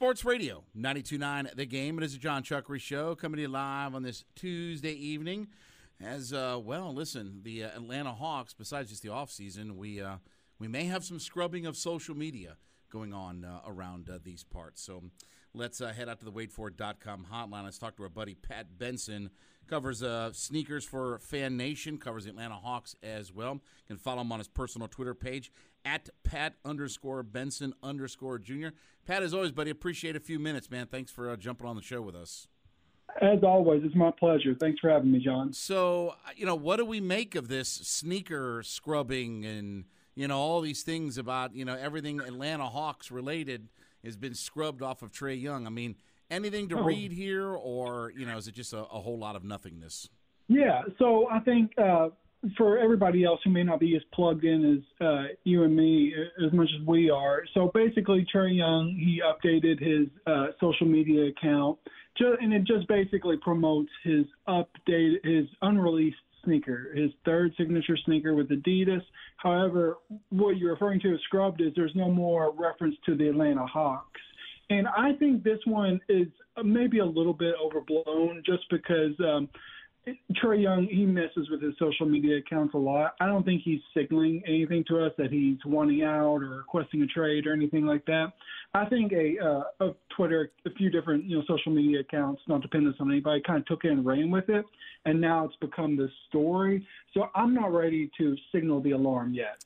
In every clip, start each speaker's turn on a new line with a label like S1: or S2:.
S1: Sports Radio 92.9 The Game. It is a Jon Chuckery show coming to you live on this Tuesday evening. As uh, well, listen, the uh, Atlanta Hawks. Besides just the offseason, we uh, we may have some scrubbing of social media going on uh, around uh, these parts. So let's uh, head out to the waitfor.com hotline. Let's talk to our buddy Pat Benson. Covers sneakers for Fan Nation, covers the Atlanta Hawks as well. You can follow him on his personal Twitter page at Pat underscore Benson underscore Junior. Pat, as always, buddy, appreciate a few minutes, man. Thanks for uh, jumping on the show with us.
S2: As always, it's my pleasure. Thanks for having me, Jon.
S1: So, uh, you know, what do we make of this sneaker scrubbing and, you know, all these things about, you know, everything Atlanta Hawks related has been scrubbed off of Trae Young? I mean, anything to
S2: Oh.
S1: read here, or, you know, is it just a, a whole lot of nothingness?
S2: Yeah, so I think uh, for everybody else who may not be as plugged in as uh, you and me, as much as we are, so basically Trae Young he updated his uh, social media account, ju- and it just basically promotes his update, his unreleased sneaker, his third signature sneaker with Adidas. However, what you're referring to as scrubbed is there's no more reference to the Atlanta Hawks. And I think this one is maybe a little bit overblown just because um, Trae Young, he messes with his social media accounts a lot. I don't think he's signaling anything to us that he's wanting out or requesting a trade or anything like that. I think a, uh, a Twitter, a few different you know social media accounts, not dependent on anybody, kind of took it and ran with it, and now it's become this story. So I'm not ready to signal the alarm yet.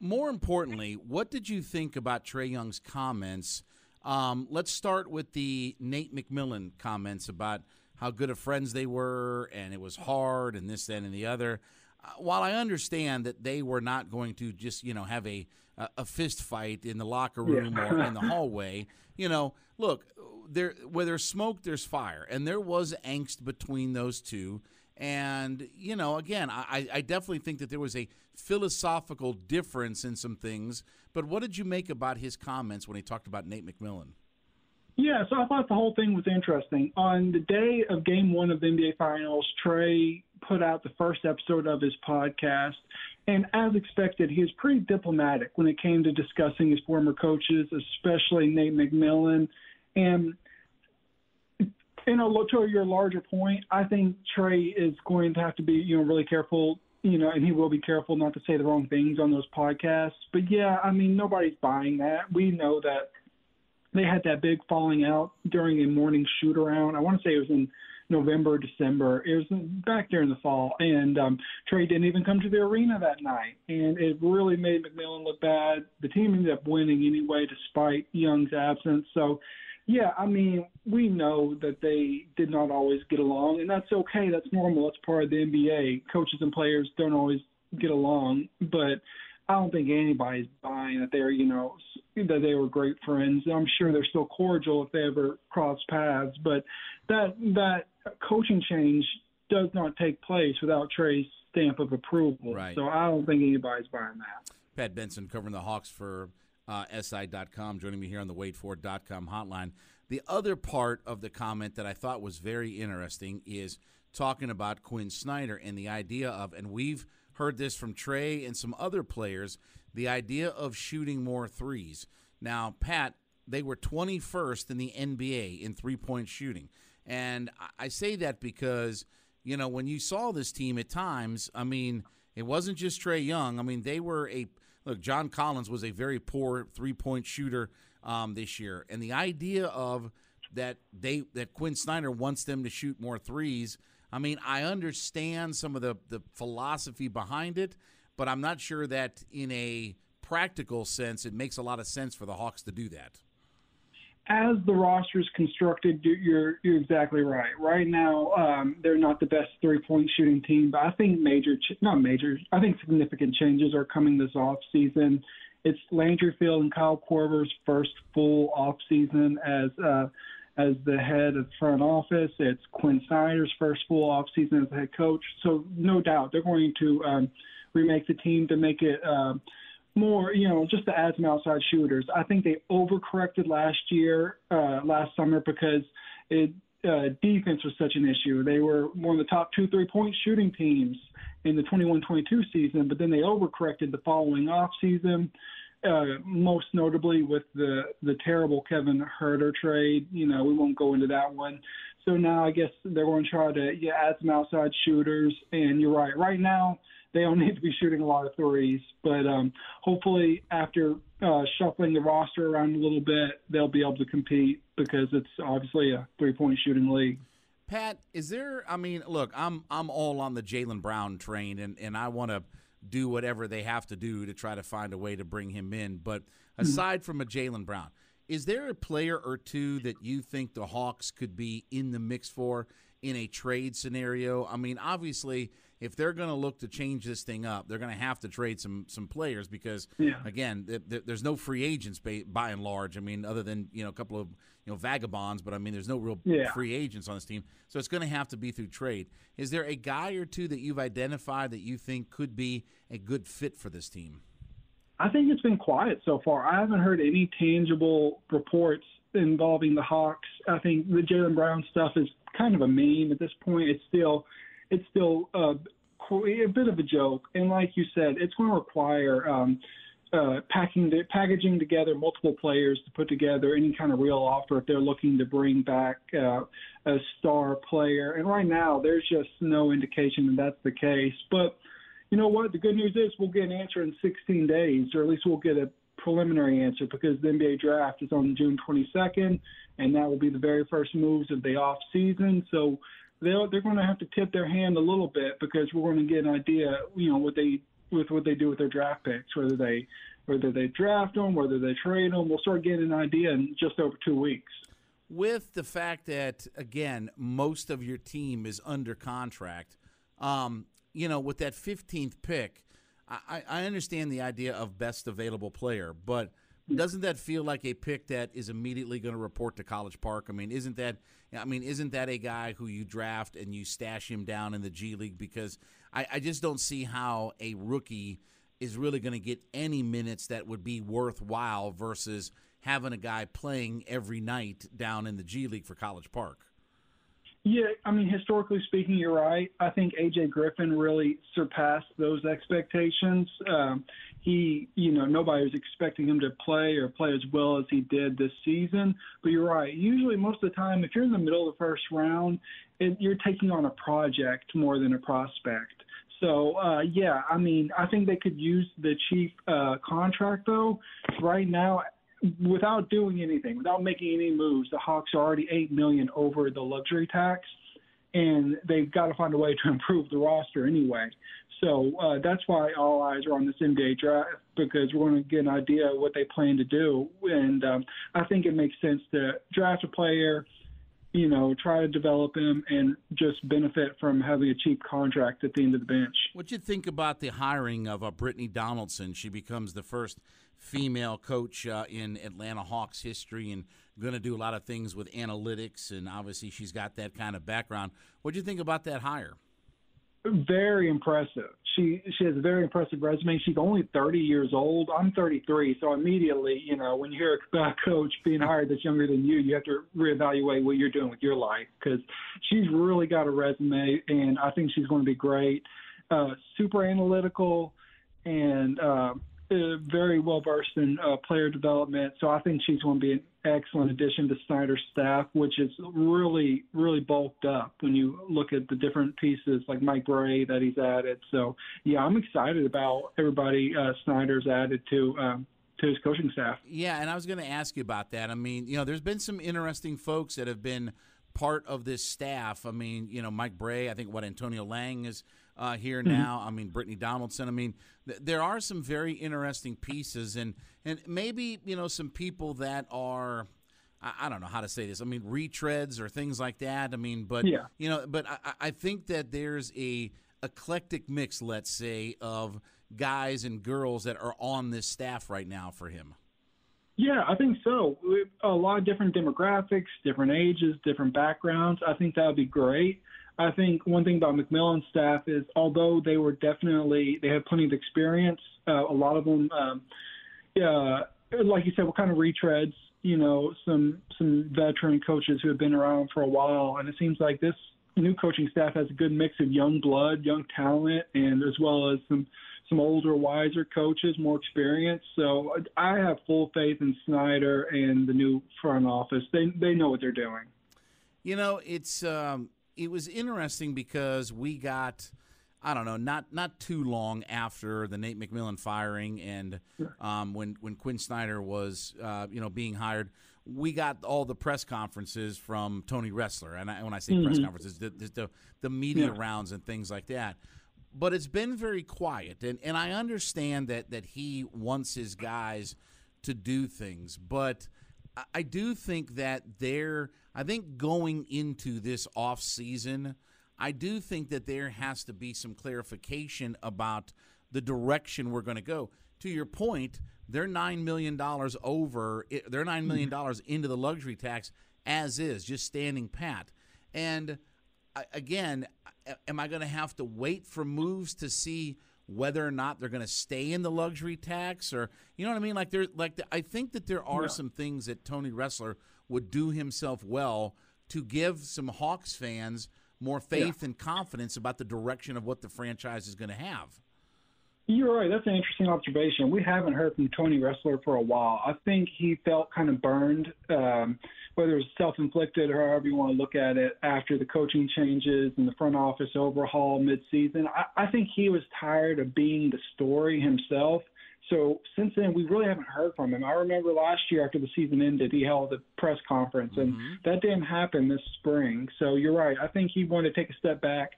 S1: More importantly, what did you think about Trae Young's comments? Um, let's start with the Nate McMillan comments about how good of friends they were and it was hard and this, that, and the other. Uh, while I understand that they were not going to just, you know, have a a, a fist fight in the locker room
S2: Yeah.
S1: or in the hallway, you know, look, there where there's smoke, there's fire, and there was angst between those two. And you know, again, I, I definitely think that there was a philosophical difference in some things. But what did you make about his comments when he talked about Nate McMillan?
S2: Yeah, so I thought the whole thing was interesting. On the day of game one of the NBA Finals, Trae put out the first episode of his podcast. And as expected, he was pretty diplomatic when it came to discussing his former coaches, especially Nate McMillan. And in a to your larger point, I think Trae is going to have to be, you know, really careful, you know, and he will be careful not to say the wrong things on those podcasts. But yeah, I mean, nobody's buying that. We know that they had that big falling out during a morning shoot around. I want to say it was in November, December. It was back during the fall, and um, Trae didn't even come to the arena that night, and it really made McMillan look bad. The team ended up winning anyway, despite Young's absence. So, yeah, I mean, we know that they did not always get along, and that's okay. That's normal. That's part of the NBA. Coaches and players don't always get along, but I don't think anybody's buying that they're, you know, that they were great friends. I'm sure they're still cordial if they ever cross paths, but that that coaching change does not take place without Trae's stamp of approval.
S1: Right.
S2: So I don't think anybody's buying that.
S1: Pat Benson covering the Hawks for uh, SI.com, joining me here on the waitfor.com hotline. The other part of the comment that I thought was very interesting is talking about Quin Snyder and the idea of, and we've heard this from Trae and some other players, the idea of shooting more threes. Now, Pat, they were 21st in the NBA in three point shooting. And I- say that because, you know, when you saw this team at times, I mean, it wasn't just Trae Young. I mean, they were a look. John Collins was a very poor three point shooter um, this year, and the idea of that they that Quin Snyder wants them to shoot more threes. I mean, I understand some of the the philosophy behind it, but I'm not sure that in a practical sense it makes a lot of sense for the Hawks to do that
S2: as the roster is constructed, you're you're exactly right. Right now, um, they're not the best three point shooting team, but I think major, not major, I think significant changes are coming this off season. It's Landry Field and Kyle Korver's first full off season as uh, as the head of front office. It's Quin Snyder's first full off season as the head coach. So no doubt they're going to um, remake the team to make it. Uh, more, you know, just to add some outside shooters. I think they overcorrected last year, uh, last summer, because it uh, defense was such an issue. They were one of the top two three point shooting teams in the 21-22 season, but then they overcorrected the following off season. Uh, most notably with the the terrible Kevin Huerter trade. You know, we won't go into that one. So now I guess they're going to try to yeah, add some outside shooters. And you're right. Right now, they don't need to be shooting a lot of threes. But um, hopefully, after uh, shuffling the roster around a little bit, they'll be able to compete because it's obviously a three-point shooting league.
S1: Pat, is there? I mean, look, I'm I'm all on the Jaylen Brown train, and and I want to do whatever they have to do to try to find a way to bring him in. But hmm. aside from a Jaylen Brown, is there a player or two that you think the Hawks could be in the mix for in a trade scenario? I mean, obviously if they're going to look to change this thing up, they're going to have to trade some some players because yeah. again, th- th- there's no free agents by, by, and large. I mean, other than you know a couple of you know vagabonds, but I mean, there's no real yeah. free agents on this team, so it's going to have to be through trade. Is there a guy or two that you've identified that you think could be a good fit for this team?
S2: I think it's been quiet so far. I haven't heard any tangible reports involving the Hawks. I think the Jaylen Brown stuff is kind of a meme at this point. It's still it's still uh, a bit of a joke. And like you said, it's going to require um, uh, packing the, packaging together multiple players to put together any kind of real offer if they're looking to bring back uh, a star player. And right now, there's just no indication that that's the case. But you know what? The good news is we'll get an answer in 16 days, or at least we'll get a preliminary answer because the NBA draft is on June 22nd, and that will be the very first moves of the off season. So they're they're going to have to tip their hand a little bit because we're going to get an idea, you know, what they with what they do with their draft picks, whether they whether they draft them, whether they trade them. We'll start getting an idea in just over two weeks.
S1: With the fact that again, most of your team is under contract, um, you know, with that 15th pick, I, I understand the idea of best available player, but doesn't that feel like a pick that is immediately going to report to College Park? I mean, isn't that I mean, isn't that a guy who you draft and you stash him down in the G League? Because I, I just don't see how a rookie is really going to get any minutes that would be worthwhile versus having a guy playing every night down in the G League for College Park.
S2: Yeah, I mean, historically speaking, you're right. I think AJ Griffin really surpassed those expectations. Um, he, you know, nobody was expecting him to play or play as well as he did this season. But you're right. Usually, most of the time, if you're in the middle of the first round, it, you're taking on a project more than a prospect. So uh, yeah, I mean, I think they could use the chief uh, contract though. Right now, without doing anything, without making any moves, the Hawks are already eight million over the luxury tax, and they've got to find a way to improve the roster anyway. So uh, that's why all eyes are on this NBA draft because we're going to get an idea of what they plan to do, and um, I think it makes sense to draft a player, you know, try to develop him, and just benefit from having a cheap contract at the end of the bench.
S1: What do you think about the hiring of uh, Brittni Donaldson? She becomes the first female coach uh, in Atlanta Hawks history, and going to do a lot of things with analytics, and obviously she's got that kind of background. What do you think about that hire?
S2: Very impressive. She she has a very impressive resume. She's only 30 years old. I'm 33, so immediately, you know, when you hear a coach being hired that's younger than you, you have to reevaluate what you're doing with your life because she's really got a resume, and I think she's going to be great. Uh, super analytical and uh, very well versed in uh, player development. So I think she's going to be an excellent addition to Snyder's staff, which is really, really bulked up when you look at the different pieces like Mike Brey that he's added. So yeah, I'm excited about everybody uh, Snyder's added to um, to his coaching staff.
S1: Yeah, and I was going to ask you about that. I mean, you know, there's been some interesting folks that have been part of this staff. I mean, you know, Mike Brey, I think what Antonio Lang is uh, here mm-hmm. now. I mean, Brittni Donaldson. I mean, th- there are some very interesting pieces, and and maybe you know some people that are. I, I don't know how to say this. I mean, retreads or things like that. I mean, but
S2: yeah.
S1: you know, but I, I think that there's a eclectic mix, let's say, of guys and girls that are on this staff right now for him.
S2: Yeah, I think so. A lot of different demographics, different ages, different backgrounds. I think that would be great. I think one thing about McMillan's staff is although they were definitely they have plenty of experience, uh, a lot of them, um, yeah, like you said, what kind of retreads. You know, some some veteran coaches who have been around for a while, and it seems like this new coaching staff has a good mix of young blood, young talent, and as well as some some older, wiser coaches, more experience. So I have full faith in Snyder and the new front office. They they know what they're doing.
S1: You know, it's um, it was interesting because we got. I don't know, not not too long after the Nate McMillan firing, and um, when when Quin Snyder was uh, you know being hired, we got all the press conferences from Tony Ressler, and I, when I say mm-hmm. press conferences, the the, the media yeah. rounds and things like that but it's been very quiet. And, and I understand that, that he wants his guys to do things, but I do think that they're, I think going into this off season, I do think that there has to be some clarification about the direction we're going to go. To your point, they're $9 million over, they're $9 mm-hmm. million into the luxury tax as is, just standing pat. And again, am I going to have to wait for moves to see whether or not they're going to stay in the luxury tax or you know what I mean? Like there, like the, I think that there are yeah. some things that Tony Ressler would do himself well to give some Hawks fans more faith yeah. and confidence about the direction of what the franchise is going to have.
S2: You're right. That's an interesting observation. We haven't heard from Tony Ressler for a while. I think he felt kind of burned. Um, whether it's self-inflicted or however you want to look at it, after the coaching changes and the front office overhaul mid-season, I, I think he was tired of being the story himself. So since then, we really haven't heard from him. I remember last year after the season ended, he held a press conference, and mm-hmm. that didn't happen this spring. So you're right. I think he wanted to take a step back,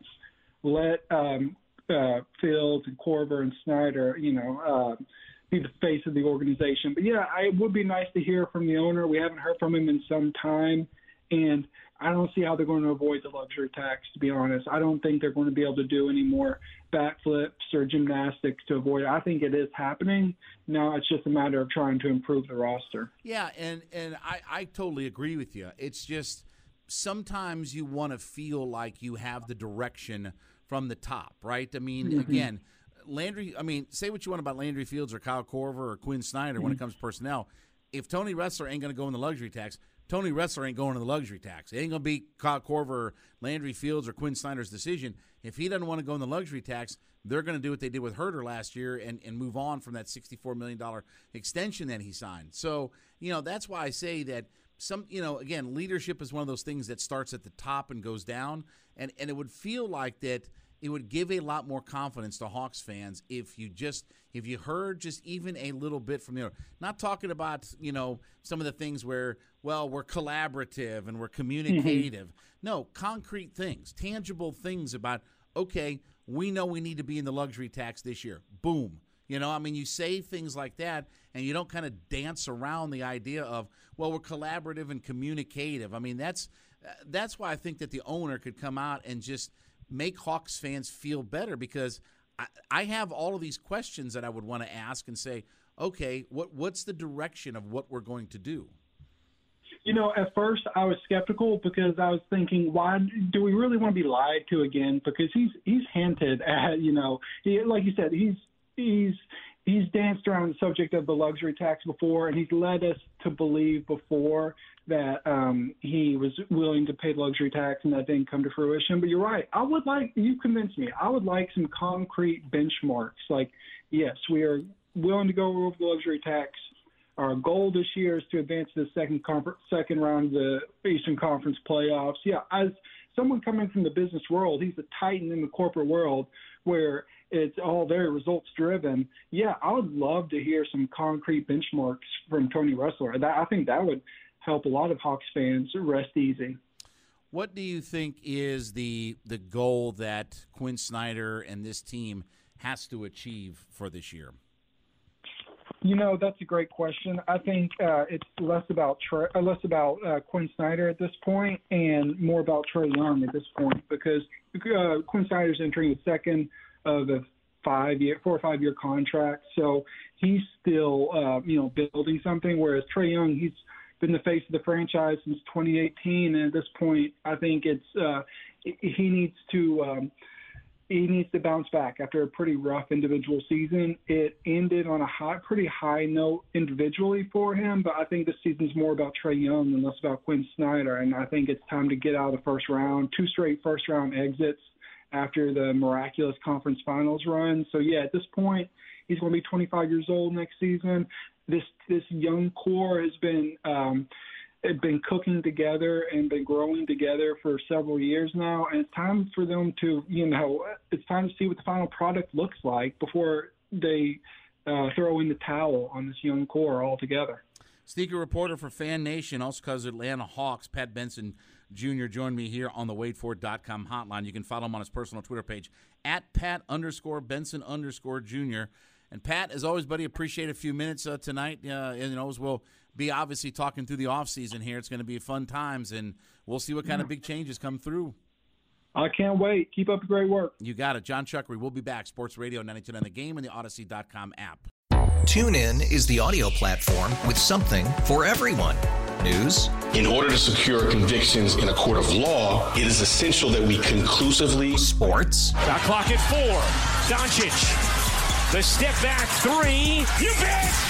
S2: let um, uh, Fields and Korver and Snyder, you know, uh, be the face of the organization. But yeah, it would be nice to hear from the owner. We haven't heard from him in some time, and I don't see how they're going to avoid the luxury tax. To be honest, I don't think they're going to be able to do any more backflips or gymnastics to avoid it. I think it is happening now. It's just a matter of trying to improve the roster.
S1: Yeah, and and I I totally agree with you. It's just sometimes you want to feel like you have the direction from the top, right? I mean, mm-hmm. again Landry, I mean, say what you want about Landry Fields or Kyle Korver or Quin Snyder mm-hmm. when it mm-hmm. comes to personnel. If Tony Ressler ain't going to go in the luxury tax, Tony Ressler ain't going to the luxury tax. It ain't going to be Kyle Korver, or Landry Fields, or Quin Snyder's decision. If he doesn't want to go in the luxury tax, they're going to do what they did with Huerter last year and, and move on from that $64 million extension that he signed. So, you know, that's why I say that some, you know, again, leadership is one of those things that starts at the top and goes down. And, and it would feel like that – it would give a lot more confidence to Hawks fans if you just if you heard just even a little bit from there. Not talking about you know some of the things where well we're collaborative and we're communicative. Mm-hmm. No, concrete things, tangible things about okay, we know we need to be in the luxury tax this year. Boom. You know, I mean, you say things like that, and you don't kind of dance around the idea of, well, we're collaborative and communicative. I mean, that's that's why I think that the owner could come out and just make Hawks fans feel better because I, I have all of these questions that I would want to ask and say, okay, what what's the direction of what we're going to do?
S2: You know, at first I was skeptical because I was thinking, why do we really want to be lied to again? Because he's he's hinted at, you know, he, like you said, he's he's he's danced around the subject of the luxury tax before, and he's led us to believe before that um, he was willing to pay the luxury tax, and that didn't come to fruition. But you're right. I would like you convinced me. I would like some concrete benchmarks. Like, yes, we are willing to go over the luxury tax. Our goal this year is to advance to the second confer- second round of the Eastern Conference playoffs. Yeah, as someone coming from the business world, he's a titan in the corporate world. where it's all very results driven. Yeah, I would love to hear some concrete benchmarks from Tony Ressler. That, I think that would help a lot of Hawks fans rest easy.
S1: What do you think is the the goal that Quin Snyder and this team has to achieve for this year?
S2: You know, that's a great question. I think uh, it's less about Trae, uh, less about uh, Quin Snyder at this point, and more about Trae Young at this point because uh, Quin Snyder's entering the second of a five year, four or five year contract, so he's still uh, you know building something. Whereas Trae Young, he's been the face of the franchise since 2018, and at this point, I think it's uh, he needs to. Um, he needs to bounce back after a pretty rough individual season. It ended on a high, pretty high note individually for him, but I think this season's more about Trae Young and less about Quin Snyder. And I think it's time to get out of the first round. Two straight first round exits after the miraculous conference finals run. So yeah, at this point, he's going to be 25 years old next season. This this young core has been um, been cooking together and been growing together for several years now, and it's time for them to, you know, it's time to see what the final product looks like before they uh, throw in the towel on this young core altogether.
S1: Sneaker reporter for Fan Nation, also covers Atlanta Hawks, Pat Benson Jr. joined me here on the WadeFord.com hotline. You can follow him on his personal Twitter page at Pat underscore Benson underscore Jr. And Pat, as always, buddy, appreciate a few minutes uh, tonight. Uh, know, as we'll be obviously talking through the off season here. It's going to be fun times, and we'll see what kind of big changes come through.
S2: I can't wait. Keep up the great work.
S1: You got it. Jon Chuckery will be back. Sports Radio 929 The Game and the Audacy.com app.
S3: TuneIn is the audio platform with something for everyone. News.
S4: In order to secure convictions in a court of law, it is essential that we conclusively.
S3: Sports.
S5: Got clock at four. Doncic. The step back three. You bet.